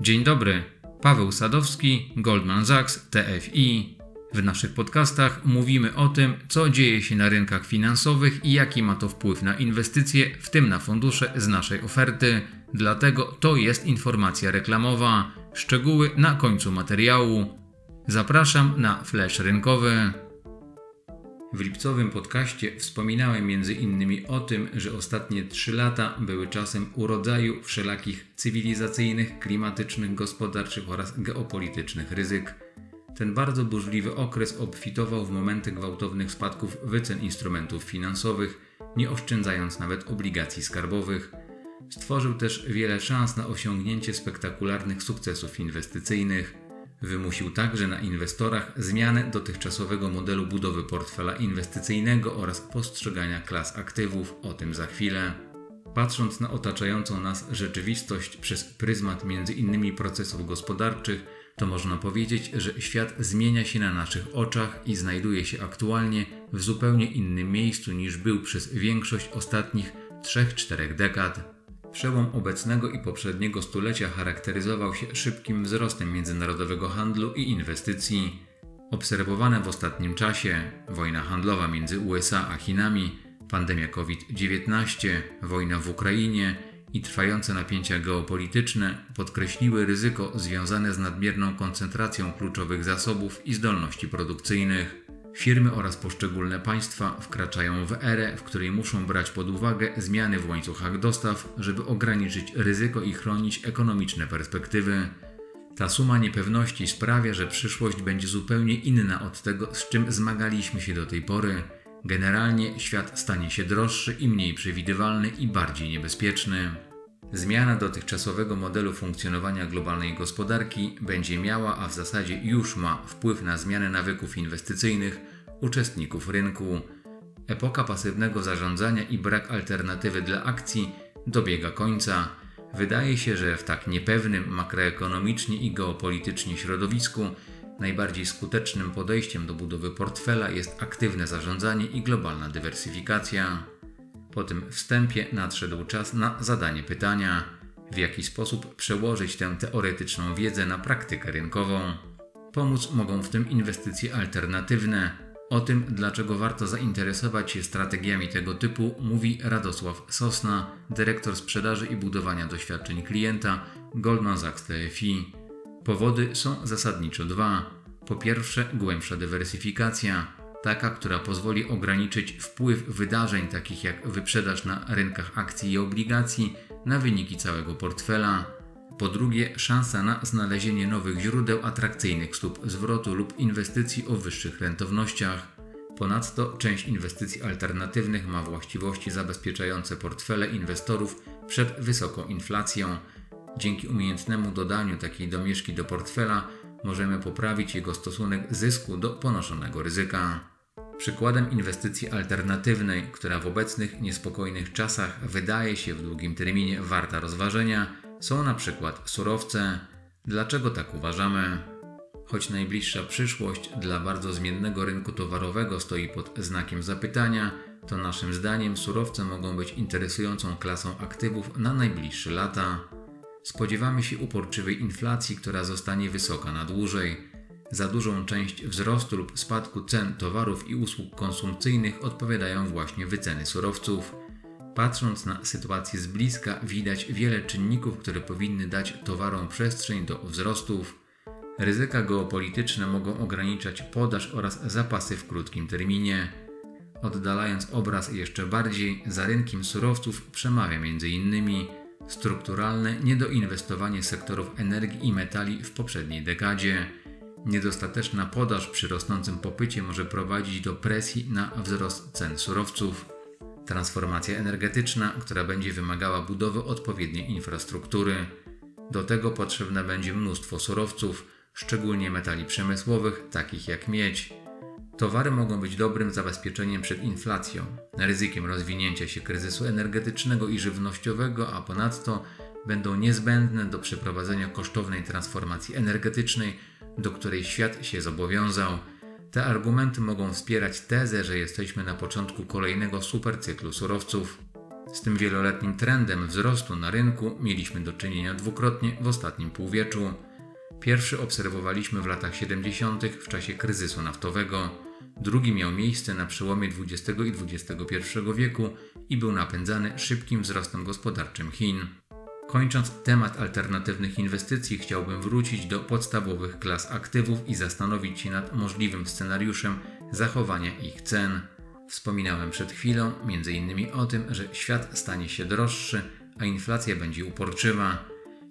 Dzień dobry, Paweł Sadowski, Goldman Sachs, TFI. W naszych podcastach mówimy o tym, co dzieje się na rynkach finansowych i jaki ma to wpływ na inwestycje, w tym na fundusze z naszej oferty. Dlatego to jest informacja reklamowa. Szczegóły na końcu materiału. Zapraszam na flash rynkowy. W lipcowym podcaście wspominałem m.in. o tym, że ostatnie trzy lata były czasem urodzaju wszelakich cywilizacyjnych, klimatycznych, gospodarczych oraz geopolitycznych ryzyk. Ten bardzo burzliwy okres obfitował w momenty gwałtownych spadków wycen instrumentów finansowych, nie oszczędzając nawet obligacji skarbowych. Stworzył też wiele szans na osiągnięcie spektakularnych sukcesów inwestycyjnych. Wymusił także na inwestorach zmianę dotychczasowego modelu budowy portfela inwestycyjnego oraz postrzegania klas aktywów, o tym za chwilę. Patrząc na otaczającą nas rzeczywistość przez pryzmat m.in. procesów gospodarczych, to można powiedzieć, że świat zmienia się na naszych oczach i znajduje się aktualnie w zupełnie innym miejscu niż był przez większość ostatnich 3-4 dekad. Przełom obecnego i poprzedniego stulecia charakteryzował się szybkim wzrostem międzynarodowego handlu i inwestycji. Obserwowane w ostatnim czasie wojna handlowa między USA a Chinami, pandemia COVID-19, wojna w Ukrainie i trwające napięcia geopolityczne podkreśliły ryzyko związane z nadmierną koncentracją kluczowych zasobów i zdolności produkcyjnych. Firmy oraz poszczególne państwa wkraczają w erę, w której muszą brać pod uwagę zmiany w łańcuchach dostaw, żeby ograniczyć ryzyko i chronić ekonomiczne perspektywy. Ta suma niepewności sprawia, że przyszłość będzie zupełnie inna od tego, z czym zmagaliśmy się do tej pory. Generalnie świat stanie się droższy i mniej przewidywalny i bardziej niebezpieczny. Zmiana dotychczasowego modelu funkcjonowania globalnej gospodarki będzie miała, a w zasadzie już ma wpływ na zmianę nawyków inwestycyjnych uczestników rynku. Epoka pasywnego zarządzania i brak alternatywy dla akcji dobiega końca. Wydaje się, że w tak niepewnym makroekonomicznie i geopolitycznie środowisku najbardziej skutecznym podejściem do budowy portfela jest aktywne zarządzanie i globalna dywersyfikacja. Po tym wstępie nadszedł czas na zadanie pytania, w jaki sposób przełożyć tę teoretyczną wiedzę na praktykę rynkową. Pomóc mogą w tym inwestycje alternatywne. O tym, dlaczego warto zainteresować się strategiami tego typu, mówi Radosław Sosna, dyrektor sprzedaży i budowania doświadczeń klienta Goldman Sachs TFI. Powody są zasadniczo dwa. Po pierwsze, głębsza dywersyfikacja taka, która pozwoli ograniczyć wpływ wydarzeń takich jak wyprzedaż na rynkach akcji i obligacji na wyniki całego portfela. Po drugie, szansa na znalezienie nowych źródeł atrakcyjnych stóp zwrotu lub inwestycji o wyższych rentownościach. Ponadto część inwestycji alternatywnych ma właściwości zabezpieczające portfele inwestorów przed wysoką inflacją. Dzięki umiejętnemu dodaniu takiej domieszki do portfela możemy poprawić jego stosunek zysku do ponoszonego ryzyka. Przykładem inwestycji alternatywnej, która w obecnych niespokojnych czasach wydaje się w długim terminie warta rozważenia, są na przykład surowce. Dlaczego tak uważamy? Choć najbliższa przyszłość dla bardzo zmiennego rynku towarowego stoi pod znakiem zapytania, to naszym zdaniem surowce mogą być interesującą klasą aktywów na najbliższe lata. Spodziewamy się uporczywej inflacji, która zostanie wysoka na dłużej. Za dużą część wzrostu lub spadku cen towarów i usług konsumpcyjnych odpowiadają właśnie wyceny surowców. Patrząc na sytuację z bliska, widać wiele czynników, które powinny dać towarom przestrzeń do wzrostów. Ryzyka geopolityczne mogą ograniczać podaż oraz zapasy w krótkim terminie. Oddalając obraz jeszcze bardziej, za rynkiem surowców przemawia m.in. strukturalne niedoinwestowanie sektorów energii i metali w poprzedniej dekadzie Niedostateczna podaż przy rosnącym popycie może prowadzić do presji na wzrost cen surowców. Transformacja energetyczna, która będzie wymagała budowy odpowiedniej infrastruktury. Do tego potrzebne będzie mnóstwo surowców, szczególnie metali przemysłowych, takich jak miedź. Towary mogą być dobrym zabezpieczeniem przed inflacją, ryzykiem rozwinięcia się kryzysu energetycznego i żywnościowego, a ponadto będą niezbędne do przeprowadzenia kosztownej transformacji energetycznej do której świat się zobowiązał. Te argumenty mogą wspierać tezę, że jesteśmy na początku kolejnego supercyklu surowców. Z tym wieloletnim trendem wzrostu na rynku mieliśmy do czynienia dwukrotnie w ostatnim półwieczu. Pierwszy obserwowaliśmy w latach 70. w czasie kryzysu naftowego, drugi miał miejsce na przełomie XX i XXI wieku i był napędzany szybkim wzrostem gospodarczym Chin. Kończąc temat alternatywnych inwestycji, chciałbym wrócić do podstawowych klas aktywów i zastanowić się nad możliwym scenariuszem zachowania ich cen. Wspominałem przed chwilą m.in. o tym, że świat stanie się droższy, a inflacja będzie uporczywa.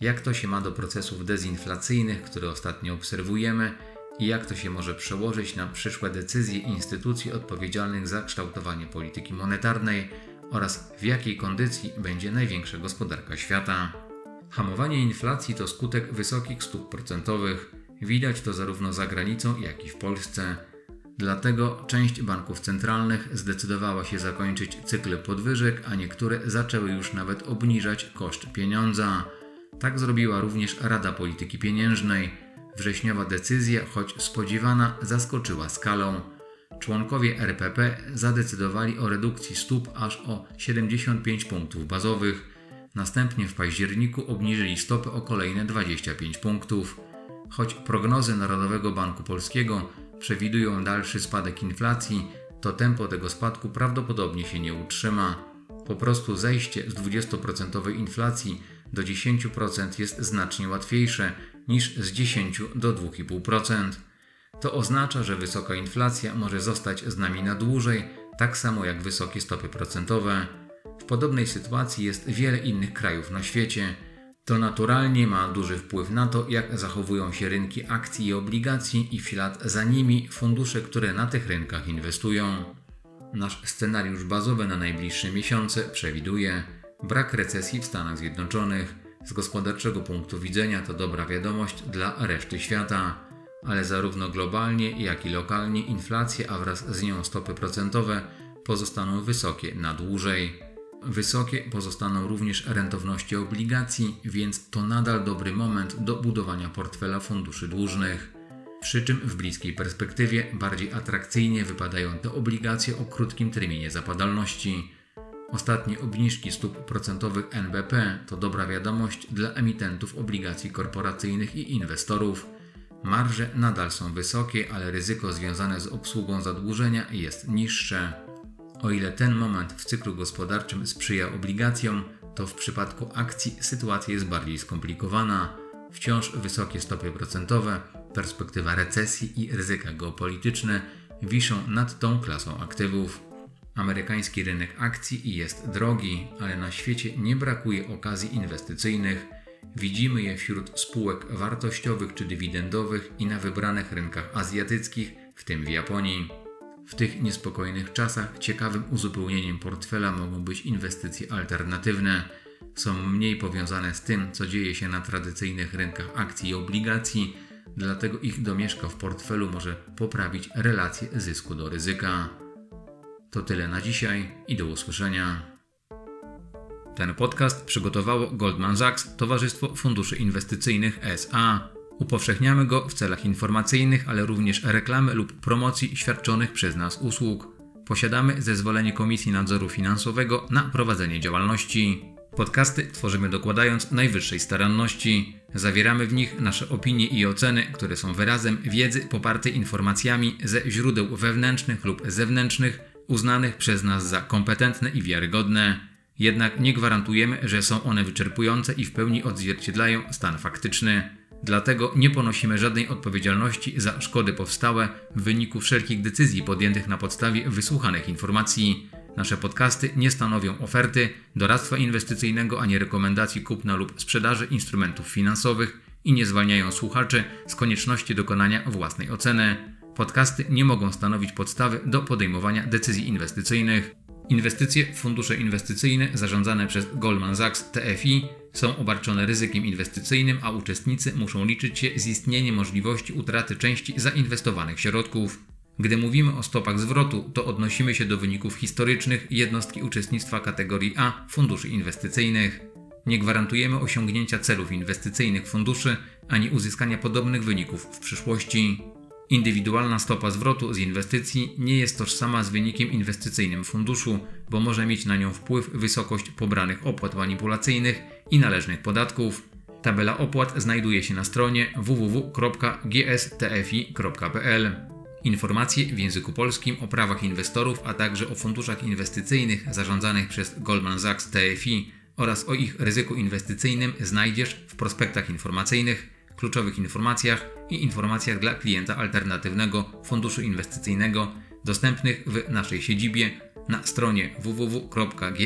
Jak to się ma do procesów dezinflacyjnych, które ostatnio obserwujemy i jak to się może przełożyć na przyszłe decyzje instytucji odpowiedzialnych za kształtowanie polityki monetarnej oraz w jakiej kondycji będzie największa gospodarka świata. Hamowanie inflacji to skutek wysokich stóp procentowych. Widać to zarówno za granicą, jak i w Polsce. Dlatego część banków centralnych zdecydowała się zakończyć cykl podwyżek, a niektóre zaczęły już nawet obniżać koszt pieniądza. Tak zrobiła również Rada Polityki Pieniężnej. Wrześniowa decyzja, choć spodziewana, zaskoczyła skalą. Członkowie RPP zadecydowali o redukcji stóp aż o 75 punktów bazowych. Następnie w październiku obniżyli stopy o kolejne 25 punktów. Choć prognozy Narodowego Banku Polskiego przewidują dalszy spadek inflacji, to tempo tego spadku prawdopodobnie się nie utrzyma. Po prostu zejście z 20% inflacji do 10% jest znacznie łatwiejsze niż z 10 do 2,5%. To oznacza, że wysoka inflacja może zostać z nami na dłużej, tak samo jak wysokie stopy procentowe. W podobnej sytuacji jest wiele innych krajów na świecie. To naturalnie ma duży wpływ na to, jak zachowują się rynki akcji i obligacji i w ślad za nimi fundusze, które na tych rynkach inwestują. Nasz scenariusz bazowy na najbliższe miesiące przewiduje brak recesji w Stanach Zjednoczonych. Z gospodarczego punktu widzenia to dobra wiadomość dla reszty świata, ale zarówno globalnie, jak i lokalnie inflacja, a wraz z nią stopy procentowe pozostaną wysokie na dłużej. Wysokie pozostaną również rentowności obligacji, więc to nadal dobry moment do budowania portfela funduszy dłużnych. Przy czym w bliskiej perspektywie bardziej atrakcyjnie wypadają te obligacje o krótkim terminie zapadalności. Ostatnie obniżki stóp procentowych NBP to dobra wiadomość dla emitentów obligacji korporacyjnych i inwestorów. Marże nadal są wysokie, ale ryzyko związane z obsługą zadłużenia jest niższe. O ile ten moment w cyklu gospodarczym sprzyja obligacjom, to w przypadku akcji sytuacja jest bardziej skomplikowana. Wciąż wysokie stopy procentowe, perspektywa recesji i ryzyka geopolityczne wiszą nad tą klasą aktywów. Amerykański rynek akcji jest drogi, ale na świecie nie brakuje okazji inwestycyjnych. Widzimy je wśród spółek wartościowych czy dywidendowych i na wybranych rynkach azjatyckich, w tym w Japonii. W tych niespokojnych czasach ciekawym uzupełnieniem portfela mogą być inwestycje alternatywne. Są mniej powiązane z tym, co dzieje się na tradycyjnych rynkach akcji i obligacji, dlatego ich domieszka w portfelu może poprawić relację zysku do ryzyka. To tyle na dzisiaj i do usłyszenia. Ten podcast przygotowało Goldman Sachs, Towarzystwo Funduszy Inwestycyjnych SA. Upowszechniamy go w celach informacyjnych, ale również reklamy lub promocji świadczonych przez nas usług. Posiadamy zezwolenie Komisji Nadzoru Finansowego na prowadzenie działalności. Podcasty tworzymy dokładając najwyższej staranności. Zawieramy w nich nasze opinie i oceny, które są wyrazem wiedzy popartej informacjami ze źródeł wewnętrznych lub zewnętrznych, uznanych przez nas za kompetentne i wiarygodne. Jednak nie gwarantujemy, że są one wyczerpujące i w pełni odzwierciedlają stan faktyczny. Dlatego nie ponosimy żadnej odpowiedzialności za szkody powstałe w wyniku wszelkich decyzji podjętych na podstawie wysłuchanych informacji. Nasze podcasty nie stanowią oferty, doradztwa inwestycyjnego ani rekomendacji kupna lub sprzedaży instrumentów finansowych i nie zwalniają słuchaczy z konieczności dokonania własnej oceny. Podcasty nie mogą stanowić podstawy do podejmowania decyzji inwestycyjnych. Inwestycje w fundusze inwestycyjne zarządzane przez Goldman Sachs TFI są obarczone ryzykiem inwestycyjnym, a uczestnicy muszą liczyć się z istnieniem możliwości utraty części zainwestowanych środków. Gdy mówimy o stopach zwrotu, to odnosimy się do wyników historycznych jednostki uczestnictwa kategorii A funduszy inwestycyjnych. Nie gwarantujemy osiągnięcia celów inwestycyjnych funduszy ani uzyskania podobnych wyników w przyszłości. Indywidualna stopa zwrotu z inwestycji nie jest tożsama z wynikiem inwestycyjnym funduszu, bo może mieć na nią wpływ wysokość pobranych opłat manipulacyjnych i należnych podatków. Tabela opłat znajduje się na stronie www.gstfi.pl. Informacje w języku polskim o prawach inwestorów, a także o funduszach inwestycyjnych zarządzanych przez Goldman Sachs TFI oraz o ich ryzyku inwestycyjnym znajdziesz w prospektach informacyjnych, kluczowych informacjach i informacjach dla klienta alternatywnego funduszu inwestycyjnego dostępnych w naszej siedzibie na stronie www.gstfi.pl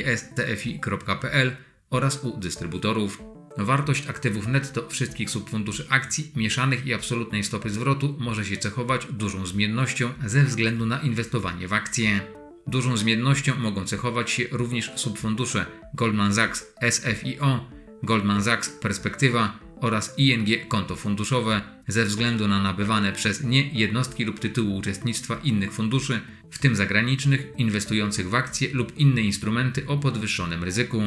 oraz u dystrybutorów. Wartość aktywów netto wszystkich subfunduszy akcji mieszanych i absolutnej stopy zwrotu może się cechować dużą zmiennością ze względu na inwestowanie w akcje. Dużą zmiennością mogą cechować się również subfundusze Goldman Sachs SFIO, Goldman Sachs Perspektywa oraz ING konto funduszowe ze względu na nabywane przez nie jednostki lub tytuły uczestnictwa innych funduszy, w tym zagranicznych, inwestujących w akcje lub inne instrumenty o podwyższonym ryzyku.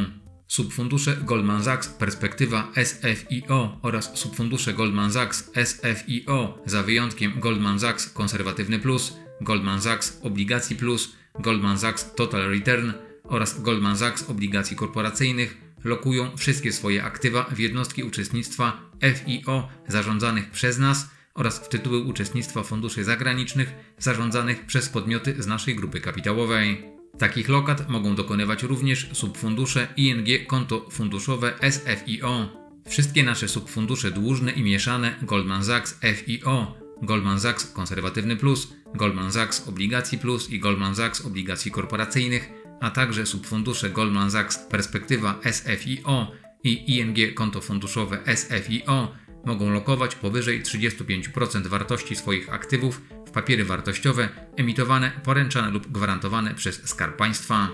Subfundusze Goldman Sachs Perspektywa SFIO oraz subfundusze Goldman Sachs SFIO za wyjątkiem Goldman Sachs Konserwatywny Plus, Goldman Sachs Obligacji Plus, Goldman Sachs Total Return oraz Goldman Sachs Obligacji Korporacyjnych lokują wszystkie swoje aktywa w jednostki uczestnictwa FIO zarządzanych przez nas oraz w tytuły uczestnictwa funduszy zagranicznych zarządzanych przez podmioty z naszej grupy kapitałowej. Takich lokat mogą dokonywać również subfundusze ING konto funduszowe SFIO. Wszystkie nasze subfundusze dłużne i mieszane Goldman Sachs FIO, Goldman Sachs Konserwatywny Plus, Goldman Sachs Obligacji Plus i Goldman Sachs Obligacji Korporacyjnych, a także subfundusze Goldman Sachs Perspektywa SFIO i ING konto funduszowe SFIO mogą lokować powyżej 35% wartości swoich aktywów w papiery wartościowe emitowane, poręczane lub gwarantowane przez Skarb Państwa.